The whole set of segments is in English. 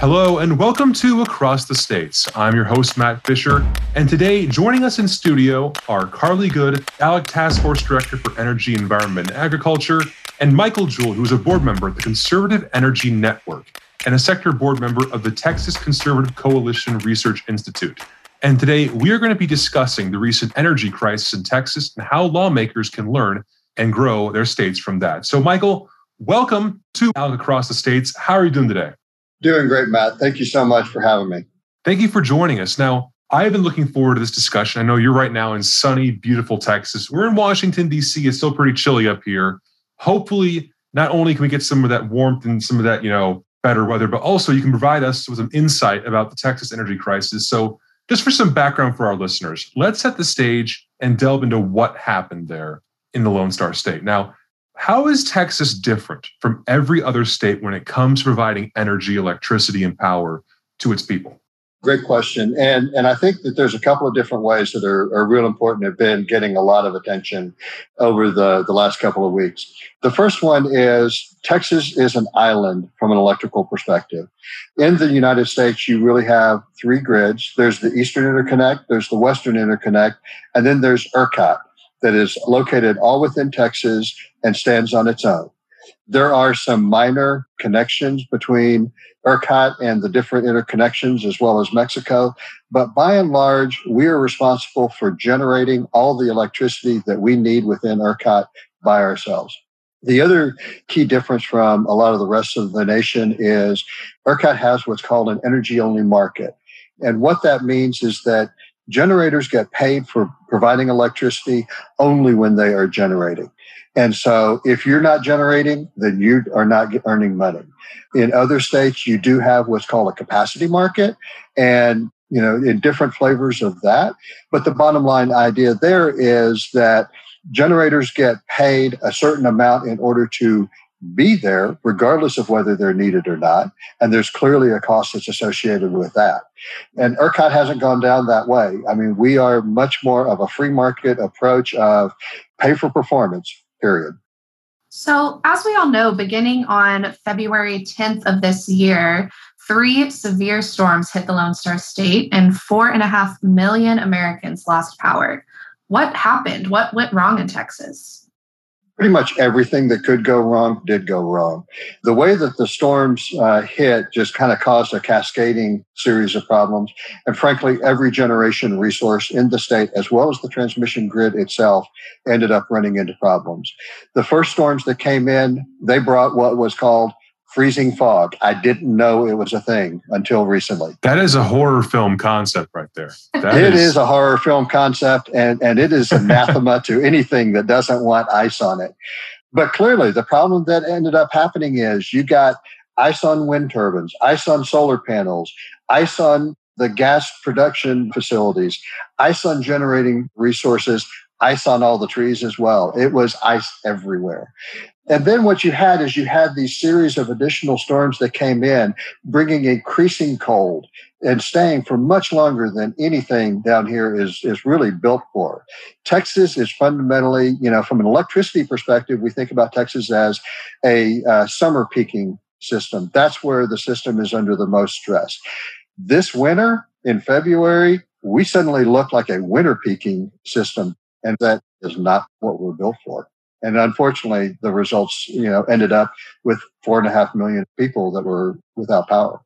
Hello and welcome to Across the States. I'm your host, Matt Fisher, and today joining us in studio are Carly Good, ALEC Task Force Director for Energy, Environment, and Agriculture, and Michael Jewell, who is a board member at the Conservative Energy Network and a sector board member of the Texas Conservative Coalition Research Institute. And today we are going to be discussing the recent energy crisis in Texas and how lawmakers can learn and grow their states from that. So, Michael, welcome to ALEC Across the States. How are you doing today? Doing great, Matt. Thank you so much for having me. Thank you for joining us. Now, I've been looking forward to this discussion. I know you're right now in sunny, beautiful Texas. We're in Washington, D.C. It's still pretty chilly up here. Hopefully, not only can we get some of that warmth and some of that, you know, better weather, but also you can provide us with some insight about the Texas energy crisis. So, just for some background for our listeners, let's set the stage and delve into what happened there in the Lone Star State. Now, how is Texas different from every other state when it comes to providing energy, electricity, and power to its people? Great question. And, and I think that there's a couple of different ways that are, are real important, have been getting a lot of attention over the, the last couple of weeks. The first one is Texas is an island from an electrical perspective. In the United States, you really have three grids. There's the Eastern Interconnect, there's the Western Interconnect, and then there's ERCOT that is located all within Texas and stands on its own. There are some minor connections between ERCOT and the different interconnections as well as Mexico. But by and large, we are responsible for generating all the electricity that we need within ERCOT by ourselves. The other key difference from a lot of the rest of the nation is ERCOT has what's called an energy only market. And what that means is that generators get paid for providing electricity only when they are generating. And so if you're not generating, then you are not earning money. In other states, you do have what's called a capacity market and you know, in different flavors of that. But the bottom line idea there is that generators get paid a certain amount in order to be there, regardless of whether they're needed or not. And there's clearly a cost that's associated with that. And ERCOT hasn't gone down that way. I mean, we are much more of a free market approach of pay for performance period. So, as we all know, beginning on February 10th of this year, three severe storms hit the Lone Star State and four and a half million Americans lost power. What happened? What went wrong in Texas? Pretty much everything that could go wrong did go wrong. The way that the storms uh, hit just kind of caused a cascading series of problems. And frankly, every generation resource in the state, as well as the transmission grid itself, ended up running into problems. The first storms that came in, they brought what was called freezing fog. I didn't know it was a thing until recently. That is a horror film concept right there. That it is, is a horror film concept, and, and it is anathema to anything that doesn't want ice on it. But clearly, the problem that ended up happening is you got ice on wind turbines, ice on solar panels, ice on the gas production facilities, ice on generating resources, ice on all the trees as well. It was ice everywhere. And then what you had is you had these series of additional storms that came in, bringing increasing cold and staying for much longer than anything down here is, is really built for. Texas is fundamentally, you know, from an electricity perspective, we think about Texas as a uh, summer peaking system. That's where the system is under the most stress. This winter in February, we suddenly look like a winter peaking system, and that is not what we're built for. And unfortunately, the results, you know, ended up with four and a half million people that were without power.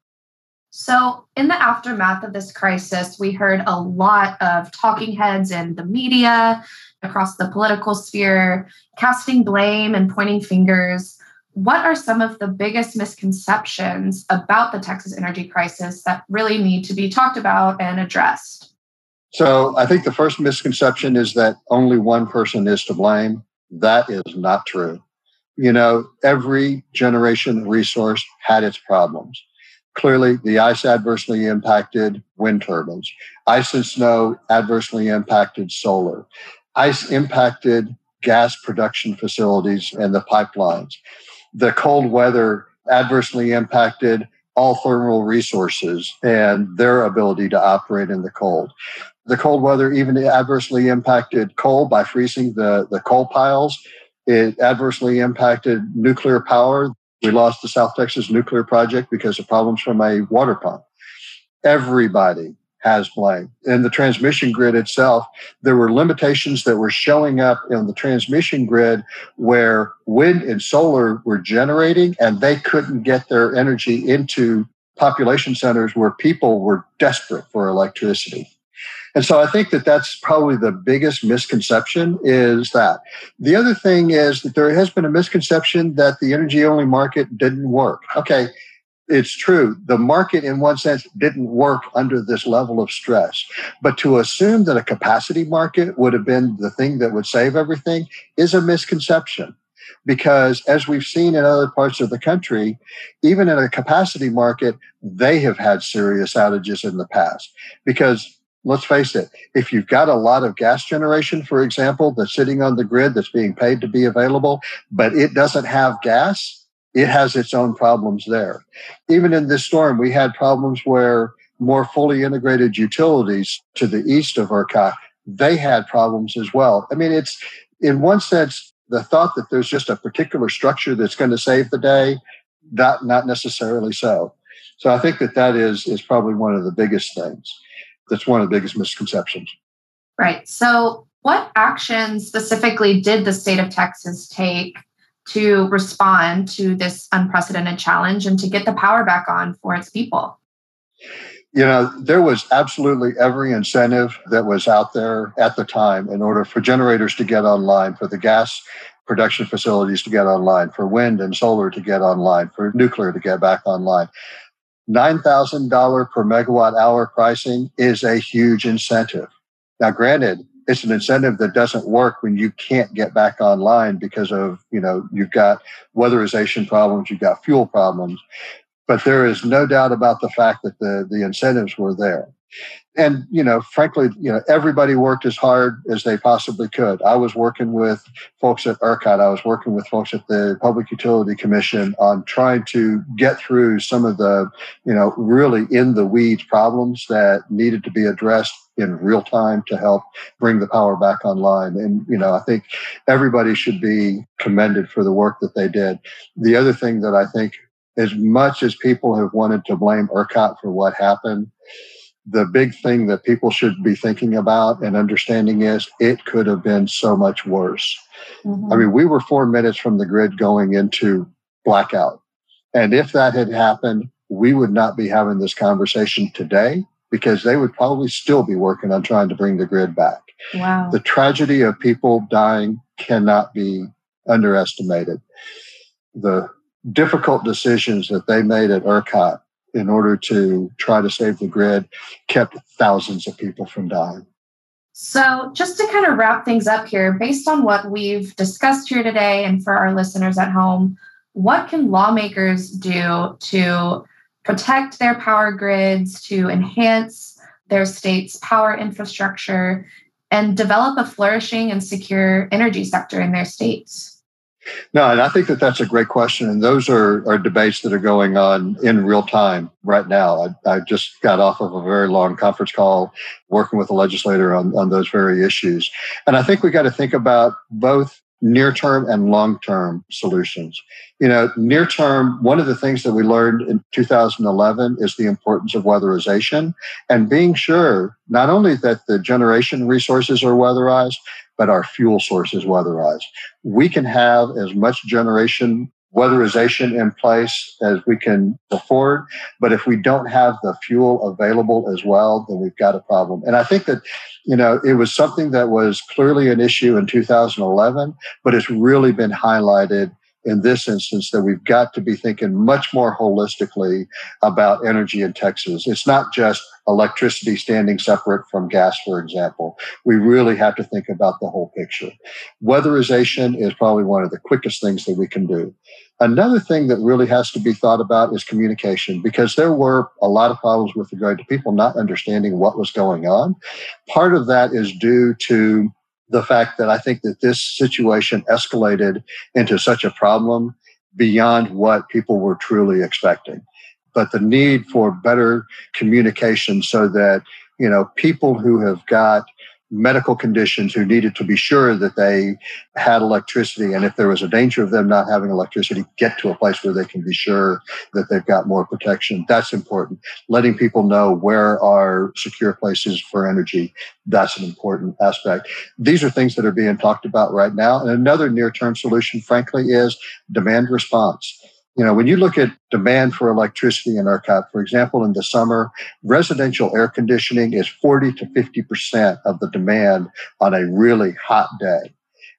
So, in the aftermath of this crisis, we heard a lot of talking heads in the media, across the political sphere, casting blame and pointing fingers. What are some of the biggest misconceptions about the Texas energy crisis that really need to be talked about and addressed? So, I think the first misconception is that only one person is to blame. That is not true. You know, every generation resource had its problems. Clearly, the ice adversely impacted wind turbines. Ice and snow adversely impacted solar. Ice impacted gas production facilities and the pipelines. The cold weather adversely impacted all thermal resources and their ability to operate in the cold. The cold weather even adversely impacted coal by freezing the, the coal piles. It adversely impacted nuclear power. We lost the South Texas nuclear project because of problems from a water pump. Everybody has blame. In the transmission grid itself, there were limitations that were showing up in the transmission grid where wind and solar were generating and they couldn't get their energy into population centers where people were desperate for electricity. And so I think that that's probably the biggest misconception is that. The other thing is that there has been a misconception that the energy only market didn't work. Okay, it's true. The market, in one sense, didn't work under this level of stress. But to assume that a capacity market would have been the thing that would save everything is a misconception. Because as we've seen in other parts of the country, even in a capacity market, they have had serious outages in the past. Because let's face it, if you've got a lot of gas generation, for example, that's sitting on the grid that's being paid to be available, but it doesn't have gas, it has its own problems there. Even in this storm, we had problems where more fully integrated utilities to the east of ERCOT, they had problems as well. I mean, it's in one sense, the thought that there's just a particular structure that's going to save the day, that not necessarily so. So I think that that is is probably one of the biggest things that's one of the biggest misconceptions. Right. So, what actions specifically did the state of Texas take to respond to this unprecedented challenge and to get the power back on for its people? You know, there was absolutely every incentive that was out there at the time in order for generators to get online, for the gas production facilities to get online, for wind and solar to get online, for nuclear to get back online. $9,000 per megawatt hour pricing is a huge incentive. Now, granted, it's an incentive that doesn't work when you can't get back online because of, you know, you've got weatherization problems, you've got fuel problems. But there is no doubt about the fact that the, the incentives were there and you know frankly you know everybody worked as hard as they possibly could. I was working with folks at ercot. I was working with folks at the public utility commission on trying to get through some of the you know really in the weeds problems that needed to be addressed in real time to help bring the power back online. And you know i think everybody should be commended for the work that they did. The other thing that i think as much as people have wanted to blame ercot for what happened the big thing that people should be thinking about and understanding is it could have been so much worse. Mm-hmm. I mean, we were four minutes from the grid going into blackout. And if that had happened, we would not be having this conversation today because they would probably still be working on trying to bring the grid back. Wow. The tragedy of people dying cannot be underestimated. The difficult decisions that they made at ERCOT in order to try to save the grid kept thousands of people from dying. So, just to kind of wrap things up here, based on what we've discussed here today, and for our listeners at home, what can lawmakers do to protect their power grids, to enhance their state's power infrastructure, and develop a flourishing and secure energy sector in their states? No, and I think that that's a great question. And those are, are debates that are going on in real time right now. I, I just got off of a very long conference call working with a legislator on, on those very issues. And I think we got to think about both near term and long term solutions. You know, near term, one of the things that we learned in 2011 is the importance of weatherization and being sure not only that the generation resources are weatherized, but our fuel source is weatherized. We can have as much generation weatherization in place as we can afford. But if we don't have the fuel available as well, then we've got a problem. And I think that, you know, it was something that was clearly an issue in 2011, but it's really been highlighted in this instance that we've got to be thinking much more holistically about energy in Texas. It's not just electricity standing separate from gas, for example. We really have to think about the whole picture. Weatherization is probably one of the quickest things that we can do. Another thing that really has to be thought about is communication because there were a lot of problems with regard to people not understanding what was going on. Part of that is due to the fact that I think that this situation escalated into such a problem beyond what people were truly expecting. But the need for better communication so that, you know, people who have got medical conditions who needed to be sure that they had electricity. And if there was a danger of them not having electricity, get to a place where they can be sure that they've got more protection. That's important. Letting people know where are secure places for energy. That's an important aspect. These are things that are being talked about right now. And another near term solution, frankly, is demand response. You know, when you look at demand for electricity in ERCOT, for example, in the summer, residential air conditioning is 40 to 50% of the demand on a really hot day.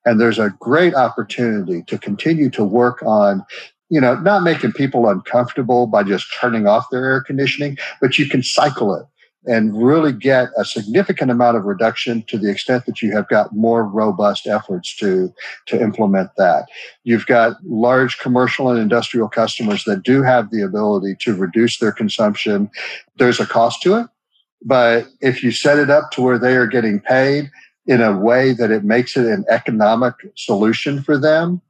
And there's a great opportunity to continue to work on you know, not making people uncomfortable by just turning off their air conditioning, but you can cycle it and really get a significant amount of reduction to the extent that you have got more robust efforts to, to implement that. You've got large commercial and industrial customers that do have the ability to reduce their consumption. There's a cost to it, but if you set it up to where they are getting paid in a way that it makes it an economic solution for them,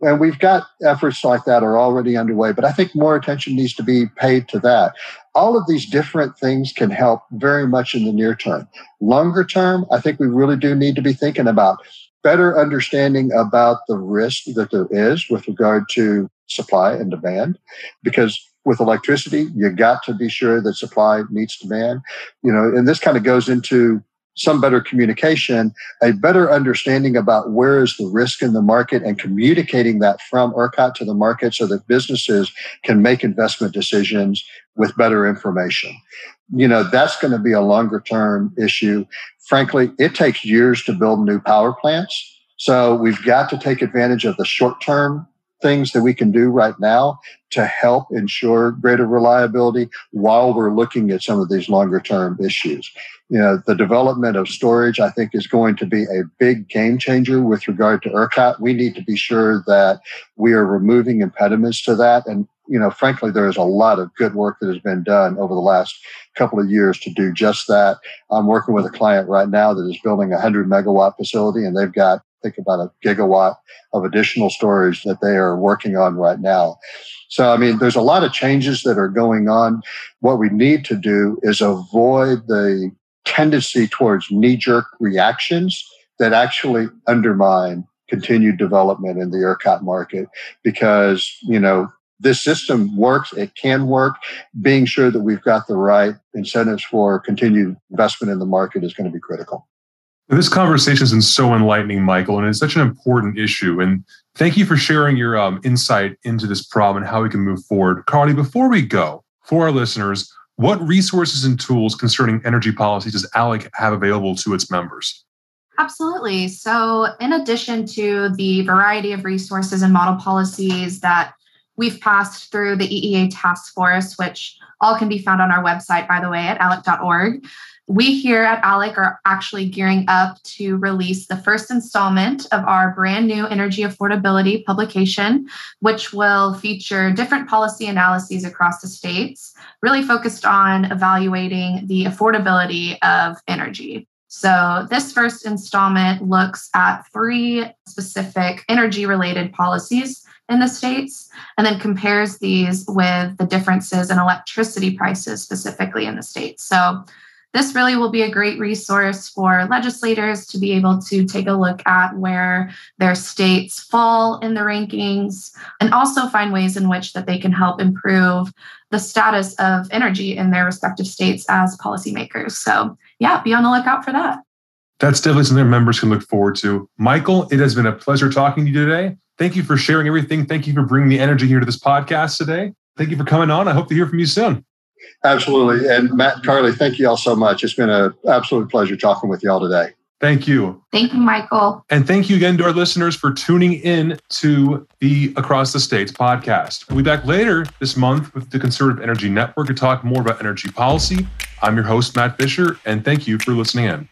and we've got efforts like that are already underway, but I think more attention needs to be paid to that. All of these different things can help very much in the near term. Longer term, I think we really do need to be thinking about better understanding about the risk that there is with regard to supply and demand because with electricity you got to be sure that supply meets demand you know and this kind of goes into some better communication, a better understanding about where is the risk in the market and communicating that from ERCOT to the market so that businesses can make investment decisions with better information. You know, that's going to be a longer term issue. Frankly, it takes years to build new power plants. So we've got to take advantage of the short term things that we can do right now to help ensure greater reliability while we're looking at some of these longer term issues you know, the development of storage, I think, is going to be a big game changer with regard to ERCOT. We need to be sure that we are removing impediments to that. And, you know, frankly, there is a lot of good work that has been done over the last couple of years to do just that. I'm working with a client right now that is building a 100 megawatt facility, and they've got, think about a gigawatt of additional storage that they are working on right now. So, I mean, there's a lot of changes that are going on. What we need to do is avoid the tendency towards knee jerk reactions that actually undermine continued development in the ERCOT market because, you know, this system works, it can work. Being sure that we've got the right incentives for continued investment in the market is going to be critical. This conversation has been so enlightening, Michael, and it's such an important issue. And thank you for sharing your um, insight into this problem and how we can move forward. Carly, before we go, for our listeners, what resources and tools concerning energy policy does ALEC have available to its members? Absolutely. So, in addition to the variety of resources and model policies that we've passed through the EEA task force, which all can be found on our website, by the way, at alec.org, we here at ALEC are actually gearing up to release the first installment of our brand new energy affordability publication, which will feature different policy analyses across the states, really focused on evaluating the affordability of energy. So, this first installment looks at three specific energy related policies in the states and then compares these with the differences in electricity prices specifically in the states. So, this really will be a great resource for legislators to be able to take a look at where their states fall in the rankings and also find ways in which that they can help improve the status of energy in their respective states as policymakers. So, yeah, be on the lookout for that. That's definitely something members can look forward to. Michael, it has been a pleasure talking to you today. Thank you for sharing everything. Thank you for bringing the energy here to this podcast today. Thank you for coming on. I hope to hear from you soon. Absolutely. And Matt Carly, thank you all so much. It's been an absolute pleasure talking with you all today. Thank you. Thank you, Michael. And thank you again to our listeners for tuning in to the Across the States podcast. We'll be back later this month with the Conservative Energy Network to talk more about energy policy. I'm your host, Matt Fisher, and thank you for listening in.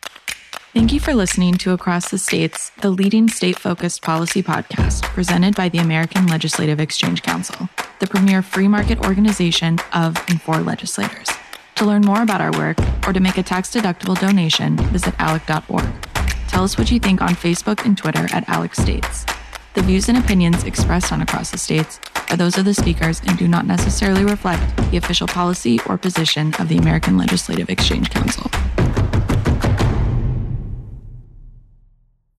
Thank you for listening to Across the States, the leading state focused policy podcast presented by the American Legislative Exchange Council, the premier free market organization of and for legislators. To learn more about our work or to make a tax deductible donation, visit alec.org. Tell us what you think on Facebook and Twitter at ALEC States. The views and opinions expressed on Across the States are those of the speakers and do not necessarily reflect the official policy or position of the American Legislative Exchange Council.